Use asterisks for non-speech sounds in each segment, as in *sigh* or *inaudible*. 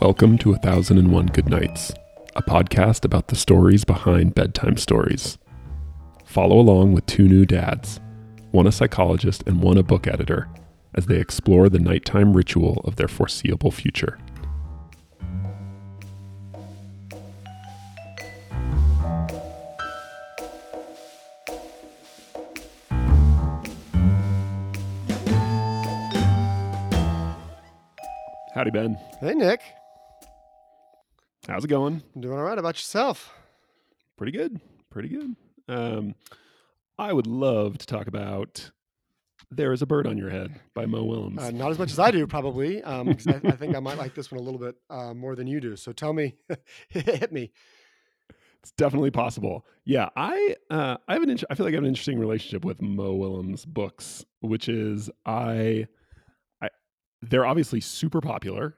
Welcome to A Thousand and One Good Nights, a podcast about the stories behind bedtime stories. Follow along with two new dads, one a psychologist and one a book editor, as they explore the nighttime ritual of their foreseeable future. Howdy, Ben. Hey, Nick. How's it going? I'm doing all right. About yourself? Pretty good. Pretty good. Um, I would love to talk about "There Is a Bird on Your Head" by Mo Willems. Uh, not as much as I do, probably. Um, I, I think I might like this one a little bit uh, more than you do. So tell me, *laughs* hit me. It's definitely possible. Yeah, I uh, I have an int- I feel like I have an interesting relationship with Mo Willems books, which is I I they're obviously super popular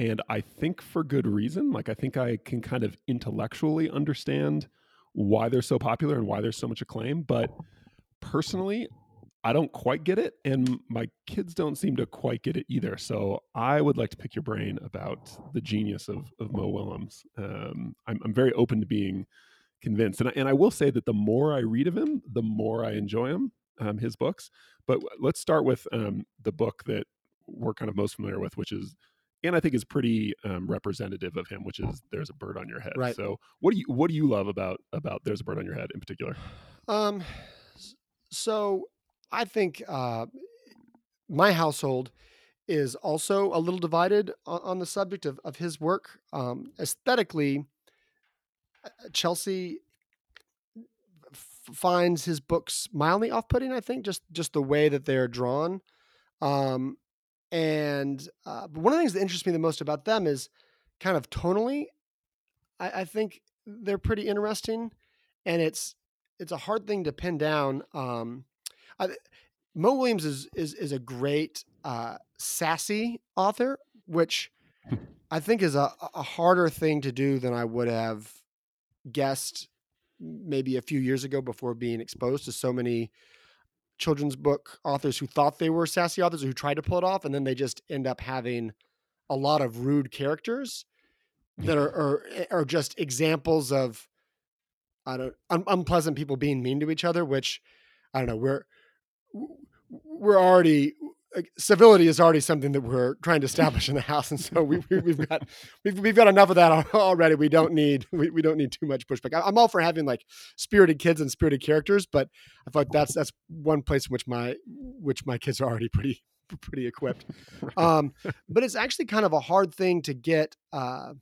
and I think for good reason. Like I think I can kind of intellectually understand why they're so popular and why there's so much acclaim, but personally I don't quite get it, and my kids don't seem to quite get it either. So I would like to pick your brain about the genius of, of Mo Willems. Um, I'm, I'm very open to being convinced, and I, and I will say that the more I read of him, the more I enjoy him, um, his books. But let's start with um, the book that we're kind of most familiar with, which is, and I think is pretty um, representative of him, which is "There's a Bird on Your Head." Right. So what do you what do you love about about "There's a Bird on Your Head" in particular? Um, so I think uh, my household is also a little divided on, on the subject of, of his work. Um, aesthetically, uh, Chelsea f- finds his books mildly off-putting. I think just just the way that they're drawn. Um, and uh, but one of the things that interests me the most about them is kind of tonally. I, I think they're pretty interesting, and it's it's a hard thing to pin down. Um, I, Mo Willems is is is a great uh, sassy author, which *laughs* I think is a, a harder thing to do than I would have guessed maybe a few years ago before being exposed to so many children's book authors who thought they were sassy authors who tried to pull it off and then they just end up having a lot of rude characters that are *laughs* are, eh, are just examples of I don't un, unpleasant people being mean to each other which I don't know we're we're already civility is already something that we're trying to establish in the house and so we, we, we've got we've, we've got enough of that already. We don't need we, we don't need too much pushback. I- i'm all for having like spirited kids and spirited characters but i thought that's that's one place in which my which my kids are already pretty pretty equipped. Um but it's actually kind of a hard thing to get uh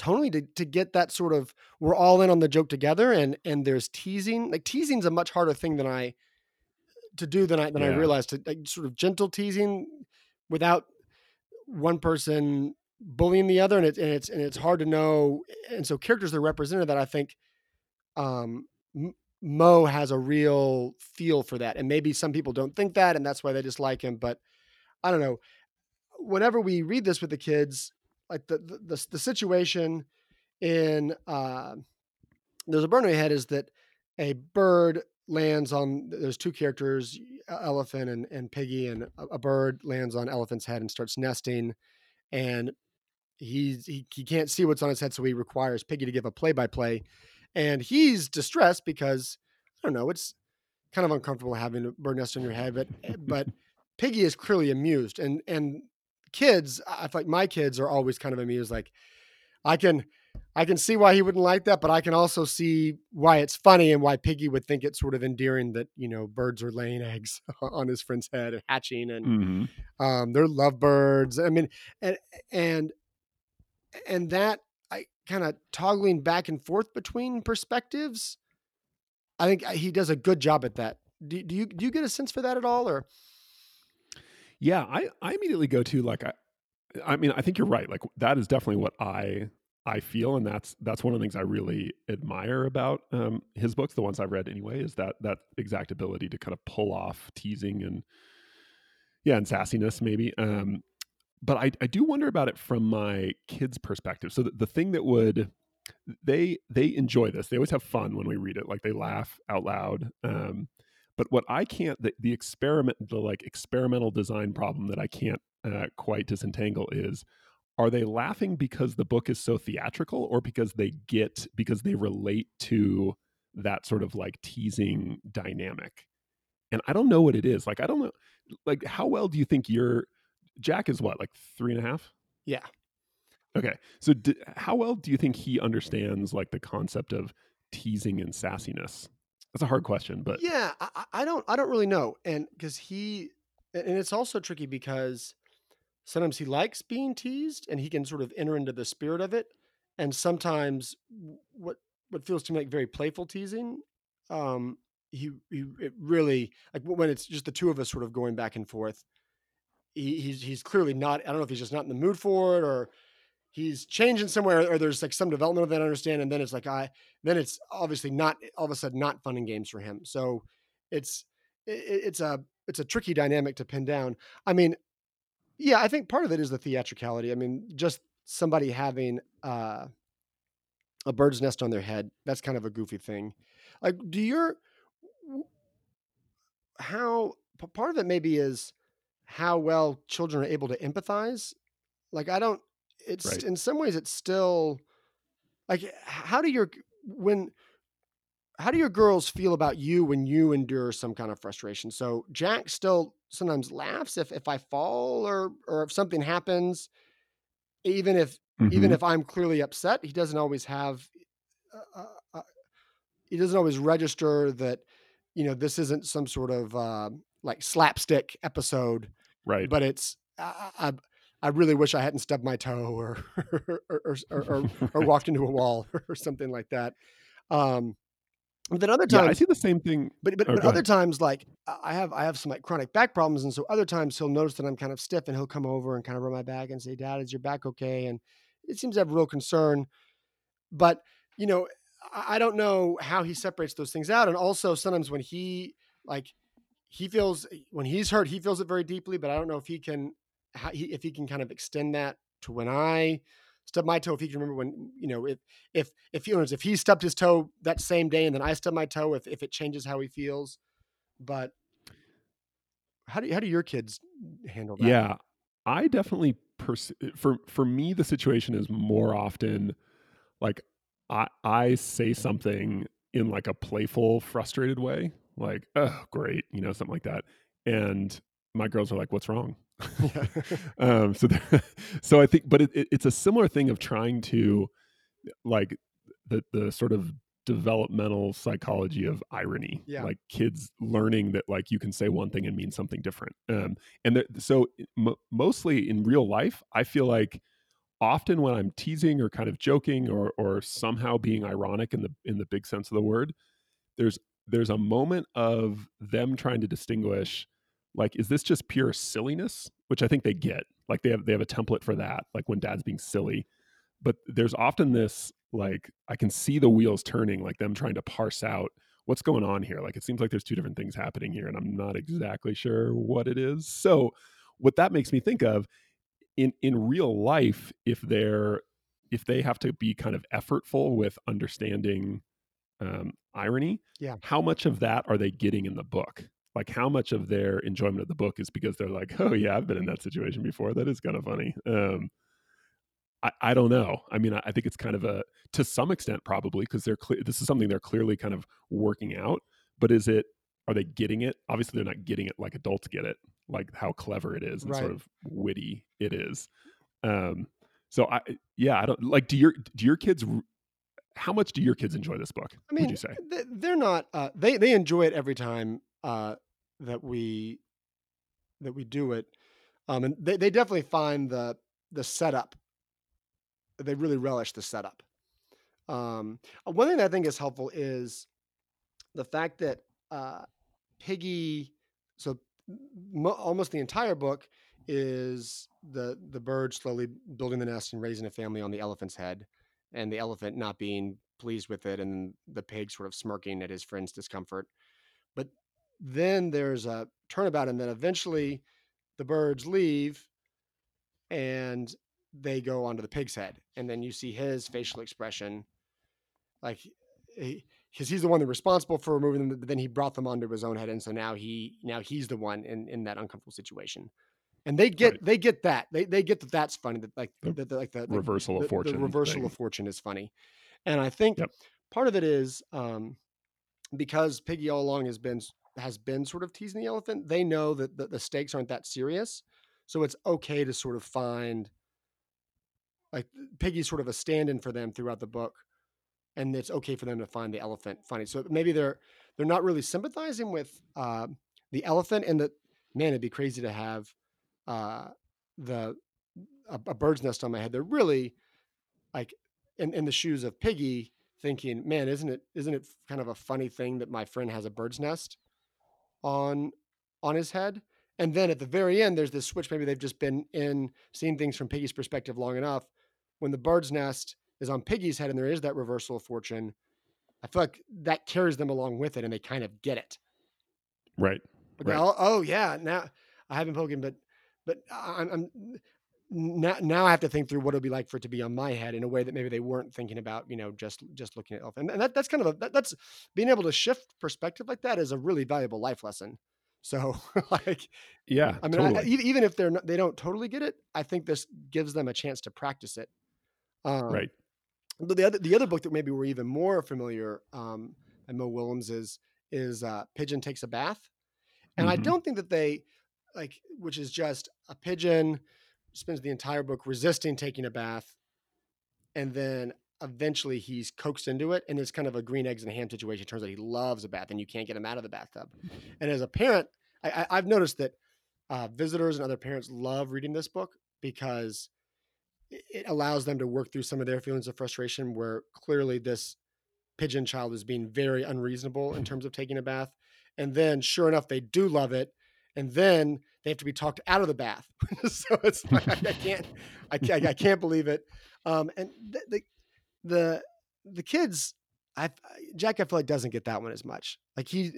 tonally to, to get that sort of we're all in on the joke together and and there's teasing like teasing's a much harder thing than i to do than i than i realized to like sort of gentle teasing without one person bullying the other and it's and it's and it's hard to know and so characters that are represented that i think um mo has a real feel for that and maybe some people don't think that and that's why they dislike him but i don't know. Whenever we read this with the kids like the the, the, the situation in uh there's a burn in my head is that a bird lands on there's two characters elephant and, and piggy and a, a bird lands on elephant's head and starts nesting and he's he, he can't see what's on his head so he requires piggy to give a play-by-play and he's distressed because i don't know it's kind of uncomfortable having a bird nest on your head but eh, but *laughs* piggy is clearly amused and and kids i feel like my kids are always kind of amused like i can I can see why he wouldn't like that, but I can also see why it's funny and why Piggy would think it's sort of endearing that you know birds are laying *laughs* eggs on his friend's head and hatching, and Mm-hmm. um, they're lovebirds. I mean, and and and that I kind of toggling back and forth between perspectives. I think uh, he does a good job at that. Do, do you do you get a sense for that at all, or Yeah, I, I immediately go to like I, I mean I think you're right. Like that is definitely what I I feel, and that's that's one of the things I really admire about um, his books. The ones I've read anyway is that that exact ability to kind of pull off teasing and yeah, and sassiness maybe. Um, but I I do wonder about it from my kids' perspective. So the, the thing that would they they enjoy this. They always have fun when we read it. Like they laugh out loud. Um, but what I can't the, the experiment the like experimental design problem that I can't uh, quite disentangle is are they laughing because the book is so theatrical or because they get because they relate to that sort of like teasing dynamic? And i don't know what it is. Like i don't know like how well do you think your jack is what like three and a half? Yeah. okay. So d- how well do you think he understands like the concept of teasing and sassiness? That's a hard question but yeah, I, I- don't I don't really know, and because he and it's also tricky because sometimes he likes being teased and he can sort of enter into the spirit of it, and sometimes what what feels to me like very playful teasing, um, he he it really like when it's just the two of us sort of going back and forth. He, he's he's clearly not. I don't know if he's just not in the mood for it or he's changing somewhere or there's like some development of that I understand and then it's like i then it's obviously not all of a sudden not fun and games for him so it's it, it's a it's a tricky dynamic to pin down i mean yeah i think part of it is the theatricality i mean just somebody having uh a bird's nest on their head that's kind of a goofy thing like do your how part of it maybe is how well children are able to empathize like i don't it's Right. in some ways it's still like how do your when how do your girls feel about you when you endure some kind of frustration so jack still sometimes laughs if if i fall or or if something happens even if even Mhm. if i'm clearly upset he doesn't always have uh, uh, uh, he doesn't always register that you know this isn't some sort of uh, like slapstick episode right but it's I, I I really wish I hadn't stubbed my toe or *laughs* or or, or, or, or *laughs* walked into a wall *laughs* or something like that. Um, but then other yeah i see the same thing but but, oh, but other ahead. times, like I have I have some like chronic back problems, and so other times he'll notice that I'm kind of stiff, and he'll come over and kind of rub my back and say, "Dad, is your back okay?" And it seems to have real concern. But you know, I, I don't know how he separates those things out, and also sometimes when he like he feels when he's hurt, he feels it very deeply. But I don't know if he can how he, if he can kind of extend that to when I stub my toe. If he can remember when you know if if if he if he stubbed his toe that same day and then I stubbed my toe, if if it changes how he feels. But how do how do your kids handle that? Yeah, I definitely pers- eh, for for me the situation is more often like I I say something in like a playful, frustrated way, like "Oh, great," you know, something like that, and my girls are like, "What's wrong?" *laughs* Um, so they're- *laughs* so I think, but it, it, it's a similar thing of trying to like the the sort of developmental psychology of irony Yeah. like kids learning that like you can say one thing and mean something different um and there, so m- mostly in real life i feel like often when i'm teasing or kind of joking or or somehow being ironic in the in the big sense of the word there's there's a moment of them trying to distinguish like is this just pure silliness? Which i think they get like they have they have a template for that like when dad's being silly. But there's often this like i can see the wheels turning like them trying to parse out what's going on here. Like it seems like there's two different things happening here and i'm not exactly sure what it is. So what that makes me think of in in real life if they're if they have to be kind of effortful with understanding um, irony Yeah. how much of that are they getting in the book like how much of their enjoyment of the book is because they're like oh yeah i've been in that situation before that is kind of funny um I, I don't know. I mean, I, I think it's kind of a to some extent probably because they're clear. This is something they're clearly kind of working out. But is it? Are they getting it? Obviously, they're not getting it like adults get it, like how clever it is and sort of witty it is. Um, so I, yeah, I don't like. Do your do your kids? How much do your kids enjoy this book? I mean, would you say? they're not. Uh, they they enjoy it every time uh, that we that we do it, um, and they, they definitely find the the setup. They really relish the setup. Um, uh, one thing that I think is helpful is the fact that uh, Piggy. So mo- almost the entire book is the the bird slowly building the nest and raising a family on the elephant's head, and the elephant not being pleased with it, and the pig sort of smirking at his friend's discomfort. But then there's a turnabout, and then eventually the birds leave and they go onto the pig's head, and then you see his facial expression, like because he's the one that's responsible for removing them, but then he brought them onto his own head, and so now he now he's the one in in that uncomfortable situation. and they get Right. they get that they they get that that's funny that like The that like the, the reversal the, of the fortune. reversal thing. of fortune is funny, and I think Yep. part of it is um, because Piggy all along has been has been sort of teasing the elephant. They know that the, the stakes aren't that serious, so it's okay to sort of find like Piggy's sort of a stand-in for them throughout the book, and it's okay for them to find the elephant funny. So maybe they're they're not really sympathizing with uh, the elephant, and that man, it'd be crazy to have uh, the a, a bird's nest on my head. They're really like in, in the shoes of Piggy, thinking, man, isn't it isn't it kind of a funny thing that my friend has a bird's nest on on his head? And then at the very end, there's this switch. Maybe they've just been in seeing things from Piggy's perspective long enough. When the bird's nest is on Piggy's head and there is that reversal of fortune, I feel like that carries them along with it and they kind of get it. Right. Like, Right. oh, oh yeah, now I haven't poken, but but I'm, I'm now, now I have to think through what it'd be like for it to be on my head in a way that maybe they weren't thinking about, you know, just just looking at elephant. And that, that's kind of a that, that's being able to shift perspective like that is a really valuable life lesson. So *laughs* like, Yeah. I mean, I, totally. e- even if they're not, they don't totally get it, I think this gives them a chance to practice it. Um, right. but the other the other book that maybe we're even more familiar um, and Mo Willems is is uh, Pigeon Takes a Bath, and I Mhm. don't think that they like, which is just a pigeon spends the entire book resisting taking a bath, and then eventually he's coaxed into it, and it's kind of a green eggs and ham situation. It turns out he loves a bath, and you can't get him out of the bathtub. *laughs* And as a parent, I, I, I've noticed that uh, visitors and other parents love reading this book because it it allows them to work through some of their feelings of frustration where clearly this pigeon child is being very unreasonable in terms of taking a bath and then sure enough they do love it and then they have to be talked out of the bath. *laughs* So it's like i, I can't I can't i *laughs* can't believe it. Um and the the the, the kids i jack i feel like doesn't get that one as much. Like he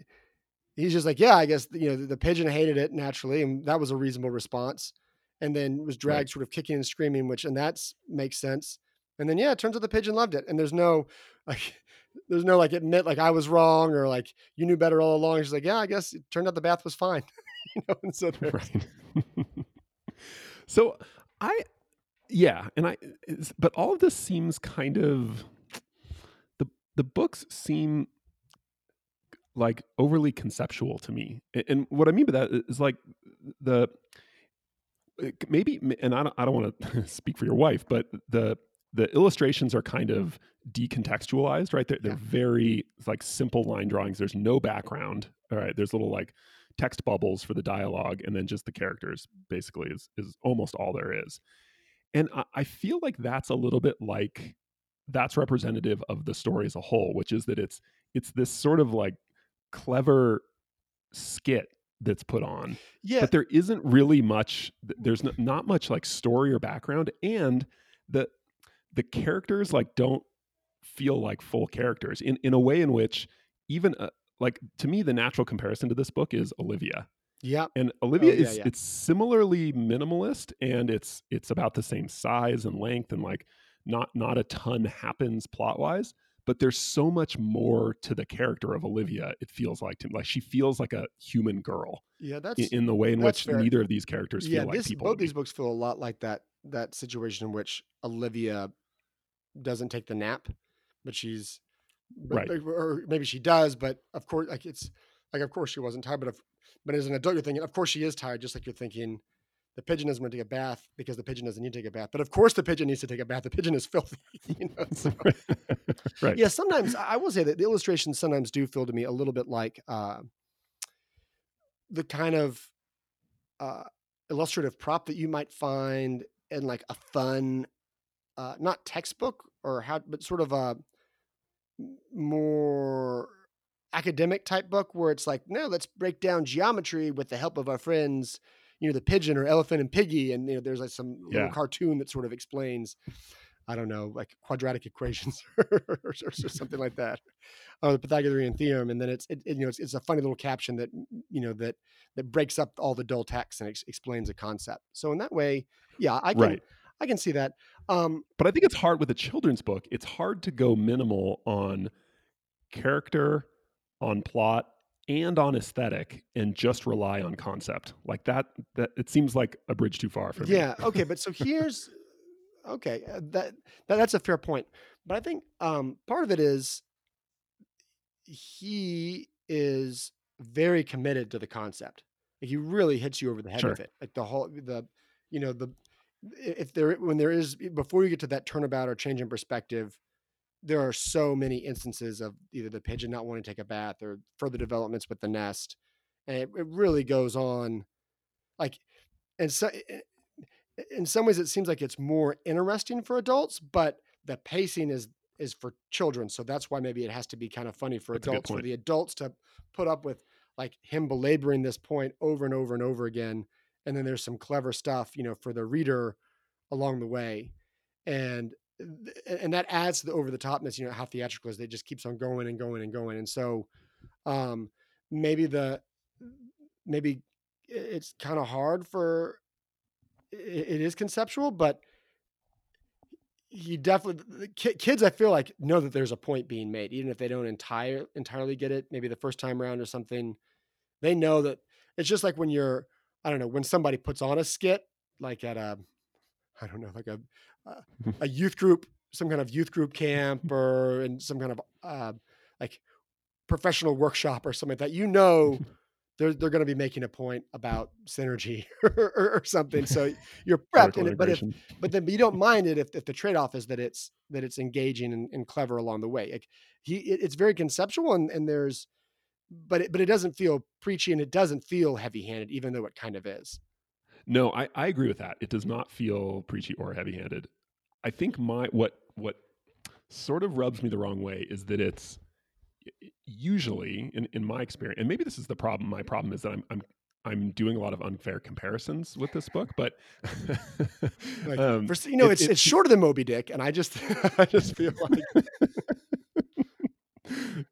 he's just like yeah i guess you know the, the pigeon hated it naturally and that was a reasonable response. And then was dragged Right. sort of kicking and screaming which and that's makes sense. And then yeah it turns out the pigeon loved it and there's no *laughs* like there's no like admit like i was wrong or like you knew better all along. She's like yeah i guess it turned out the bath was fine *laughs* you know and so right. *laughs* so I, yeah, and I, but all of this seems kind of the the books seem like overly conceptual to me, and what I mean by that is like the maybe, and I don't, I don't want to *laughs* speak for your wife, but the the illustrations are kind of decontextualized, right? They're, they're Yeah. very like simple line drawings. There's no background. All right, there's little like text bubbles for the dialogue, and then just the characters. Basically, is is almost all there is. And I, I feel like that's a little bit like that's representative of the story as a whole, which is that it's it's this sort of like clever skit that's put on yeah but there isn't really much there's not, not much like story or background and the the characters like don't feel like full characters in in a way in which even uh, like to me the natural comparison to this book is olivia yeah and olivia Oh, yeah, is yeah. it's similarly minimalist and it's it's about the same size and length and like not not a ton happens plot wise but there's so much more to the character of olivia it feels like to me like she feels like a human girl yeah that's in, in the way in which fair. neither of these characters yeah feel like this people both these books feel a lot like that that situation in which olivia doesn't take the nap but she's but- Right. or maybe she does but of course like it's like of course she wasn't tired but if but as an adult you're thinking of course she is tired just like you're thinking the pigeon doesn't want to take a bath because the pigeon doesn't need to take a bath. But of course the pigeon needs to take a bath. The pigeon is *laughs* filthy *laughs* you know so *laughs* right. Yeah sometimes i will say that the illustrations sometimes do feel to me a little bit like uh, the kind of uh, illustrative prop that you might find in like a fun uh, not textbook or how but sort of a more academic type book where it's like no let's break down geometry with the help of our friends you know the pigeon or elephant and piggy and you know there's like some little Yeah. cartoon that sort of explains I don't know, like quadratic equations *laughs* or, or, or something like that, or the Pythagorean theorem, and then it's it, it, you know it's, it's a funny little caption that you know that that breaks up all the dull text and ex- explains a concept. So in that way, yeah, I can right I can see that. Um, but i think it's hard with a children's book it's hard to go minimal on character on plot and on aesthetic and just rely on concept like that that it seems like a bridge too far for me yeah okay but so *laughs* here's okay uh, that, that that's a fair point but i think um part of it is he is very committed to the concept like he really hits you over the head sure. with it like the whole the you know the if there when there is before you get to that turnabout or change in perspective there are so many instances of either the pigeon not wanting to take a bath or further developments with the nest and it, it really goes on like and so in some ways it seems like it's more interesting for adults but the pacing is is for children so that's why maybe it has to be kind of funny for that's adults for the adults to put up with like him belaboring this point over and over and over again and then there's some clever stuff you know for the reader along the way and and that adds to the over the topness you know how theatrical is. It just keeps on going and going and going and so um maybe the maybe it's kind of hard for it is conceptual but he definitely kids i feel like know that there's a point being made even if they don't entire entirely get it maybe the first time around or something they know that it's just like when you're i don't know when somebody puts on a skit like at a i don't know like a *laughs* a youth group some kind of youth group camp or in some kind of uh, like professional workshop or something like that you know *laughs* they're they're going to be making a point about synergy *laughs* or, or, or something. So you're prepped in it, but if but then but you don't mind it if, if the trade off is that it's that it's engaging and, and clever along the way. Like he, it, it's very conceptual and and there's, but it, but it doesn't feel preachy and it doesn't feel heavy handed, even though it kind of is. No, I, I agree with that. It does not feel preachy or heavy handed. I think my what what sort of rubs me the wrong way is that it's usually in, in my experience, and maybe this is the problem. My problem is that I'm, I'm I'm doing a lot of unfair comparisons with this book, but *laughs* like, um, for, you know, it, it's, it's shorter than Moby Dick, and I just *laughs* I just feel like *laughs*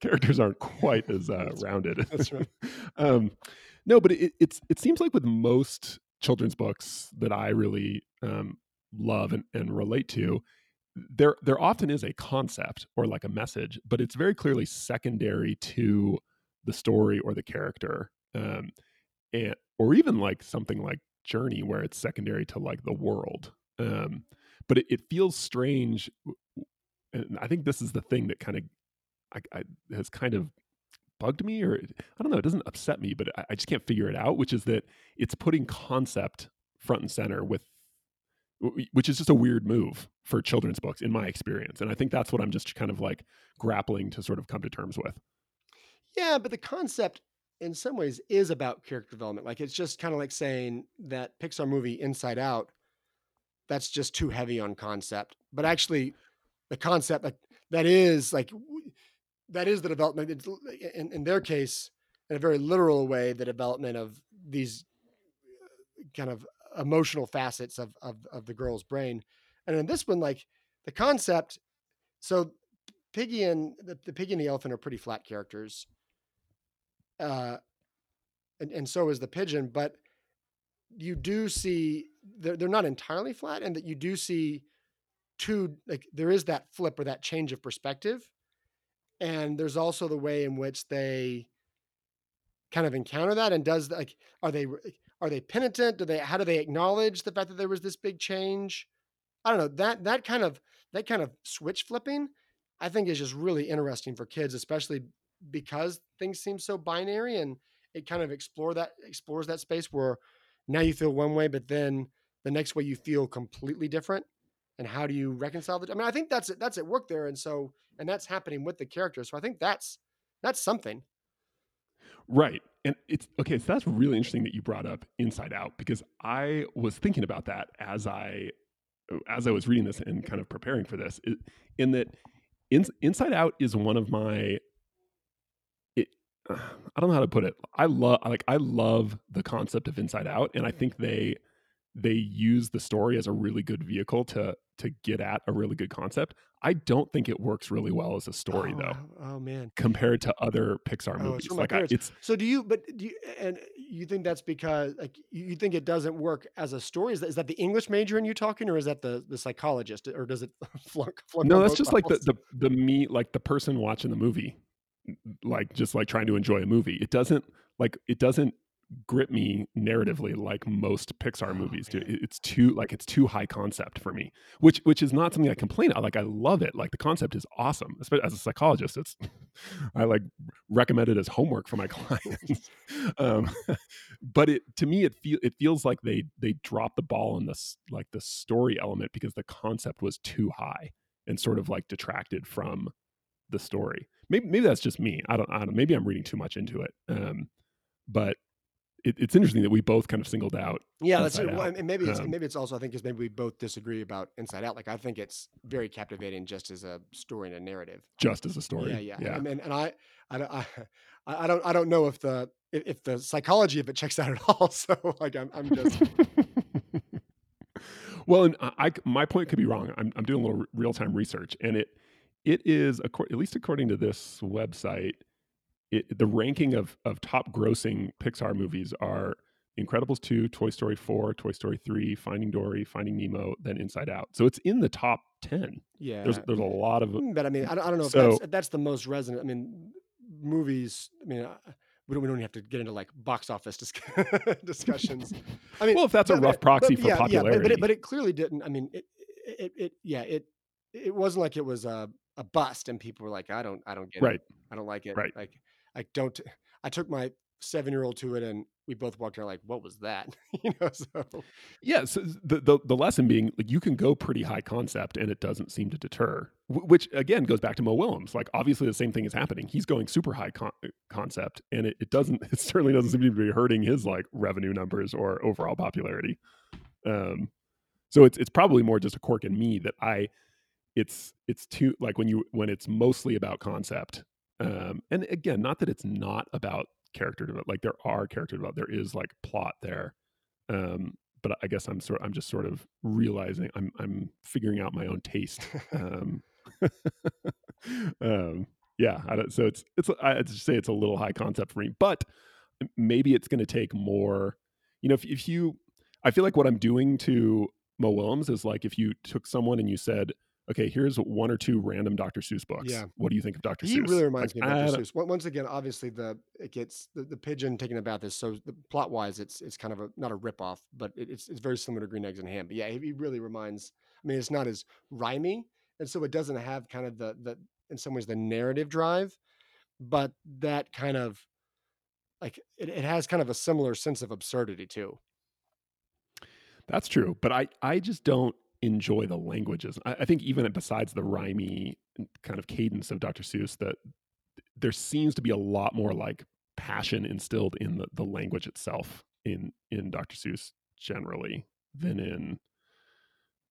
characters aren't quite as uh, rounded. That's right. *laughs* um, no, but it, it's it seems like with most children's books that I really um, love and, and relate to, there there often is a concept or like a message, but it's very clearly secondary to the story or the character, um, and or even like something like Journey, where it's secondary to like the world. Um, but it, it feels strange, and I think this is the thing that kind of I, I, has kind hmm. of bugged me, or I don't know, it doesn't upset me, but I, I just can't figure it out. Which is that it's putting concept front and center with which is just a weird move for children's books in my experience and i think that's what i'm just kind of like grappling to sort of come to terms with yeah but the concept in some ways is about character development like it's just kind of like saying that pixar movie inside out that's just too heavy on concept but actually the concept like that is like that is the development in, in their case in a very literal way the development of these uh, kind of emotional facets of, of of the girl's brain. And in this one, like the concept, so Piggy and the, the piggy and the elephant are pretty flat characters. Uh, and, and so is the pigeon, but you do see they're, they're not entirely flat, and that you do see two like there is that flip or that change of perspective, and there's also the way in which they kind of encounter that and does like are they are they penitent? Do they how do they acknowledge the fact that there was this big change? I don't know. That that kind of that kind of switch flipping, I think is just really interesting for kids, especially because things seem so binary and it kind of explore that explores that space where now you feel one way, but then the next way you feel completely different. And how do you reconcile that? I mean, I think that's that's at work there, and so and that's happening with the characters. So I think that's that's something. Right. And it's okay, so that's really interesting that you brought up Inside Out because I was thinking about that as I as I was reading this and kind of preparing for this in that in, Inside Out is one of my it, *sighs* I don't know how to put it. I love like I love the concept of Inside Out and I mm-hmm. think they they use the story as a really good vehicle to to get at a really good concept. I don't think it works really well as a story, oh, though. Oh man, compared to other Pixar oh, movies, it's like I, it's so. Do you? But do you? And you think that's because like you think it doesn't work as a story? Is that, is that the English major in you talking, or is that the the psychologist, or does it *laughs* flunk? flunk no, that's just like the, the the me, like the person watching the movie. like just like trying to enjoy a movie. It doesn't like it doesn't grip me narratively like most Pixar Oh, movies do. It's too like it's too high concept for me, which which is not something I complain. about. Like I love it. Like the concept is awesome. Especially as a psychologist, it's *laughs* I like recommend it as homework for my *laughs* clients. um, *laughs* but it to me it feel it feels like they they dropped the ball on this like the story element because the concept was too high and sort of like detracted from the story. Maybe maybe that's just me. I don't. I don't. Maybe I'm reading too much into it. Um, but it, it's interesting that we both kind of singled out. Yeah, that's well, and maybe it's Um, maybe it's also I think because maybe we both disagree about Inside Out. Like I think it's very captivating just as a story and a narrative. just as a story. Yeah, yeah, yeah. And, and, and I, I, don't- I, I don't, I don't know if the if the psychology of it checks out at *laughs* all. So like I'm, I'm just *laughs* well, and I, I- my point could be wrong. I'm, I'm doing a little real time research, and it it is at least according to this website, it, the ranking of of top grossing Pixar movies are Incredibles two, Toy Story four, Toy Story three, Finding Dory, Finding Nemo, then Inside Out. So it's in the top ten. yeah. There's there's a lot of But I mean, I don't, I don't know if So- that's that's the most resonant. I mean, movies. I mean, uh, we don't we don't have to get into like box office dis- *laughs* discussions. I mean, well, if that's a rough proxy but for yeah, popularity. Yeah, but, but, it, but it clearly didn't. I mean, it, it, it, yeah, it, it wasn't like it was a, a bust, and people were like, I don't, I don't get Right. it. I don't like it. Right. Like, I don't. I took my seven year old to it, and we both walked around like, what was that? *laughs* you know. So Yeah, so the, the the lesson being like you can go pretty high concept and it doesn't seem to deter. Wh- Which again goes back to Mo Willems. Like obviously the same thing is happening. He's going super high con- concept and it, it doesn't *laughs* it certainly doesn't seem to be hurting his like revenue numbers or overall popularity. Um so it's it's probably more just a quirk in me that I it's it's too like when you when it's mostly about concept. Um and again, not that it's not about character development. Like there are character development. There is like plot there. Um but I guess I'm sort I'm just sort of realizing I'm I'm figuring out my own taste. Um, *laughs* um yeah, I don't, so it's it's I I'd just say it's a little high concept for me, but maybe it's going to take more. You know, if if you, I feel like what I'm doing to Mo Willems is like if you took someone and you said, okay, here's one or two random Dr. Seuss books. Yeah. What do you think of Dr. he Seuss? really reminds Like, me of Dr. Seuss. Once again, obviously the it gets the, the pigeon taking a bath is so the plot wise, it's it's kind of a not a rip off, but it, it's it's very similar to Green Eggs and Ham. But yeah, he, he really reminds. I mean, it's not as rhymey, and so it doesn't have kind of the the in some ways the narrative drive, but that kind of like it, it has kind of a similar sense of absurdity too. That's true, but I I just don't enjoy the languages. I, I think even besides the rhymey kind of cadence of Dr. Seuss, that there seems to be a lot more like passion instilled in the, the language itself in in Dr. Seuss generally than in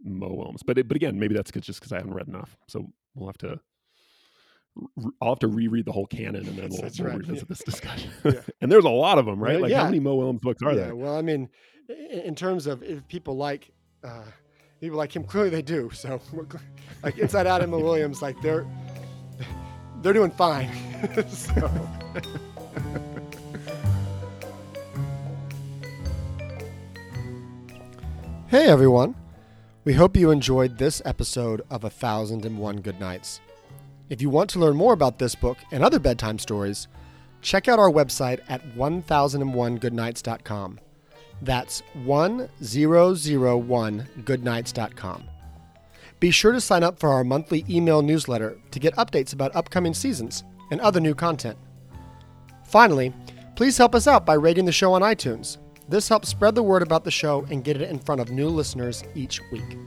Mo Willems. But it, but again, maybe that's 'cause- just because I haven't read enough. So we'll have to. I'll have to reread the whole canon and then we'll, we'll right, revisit yeah. this discussion. *laughs* Yeah. *laughs* and there's a lot of them, right? Yeah, Like how many Mo Willems books are yeah, there? well, I mean, in terms of if people like uh, people like him, clearly they do. So, *laughs* like Inside Out, Mo Willems, like they're they're doing fine. *laughs* so, hey everyone, we hope you enjoyed this episode of A Thousand and One Good Nights. If you want to learn more about this book and other bedtime stories, check out our website at 1001goodnights.com. That's 1001goodnights.com. Be sure to sign up for our monthly email newsletter to get updates about upcoming seasons and other new content. Finally, please help us out by rating the show on iTunes. This helps spread the word about the show and get it in front of new listeners each week.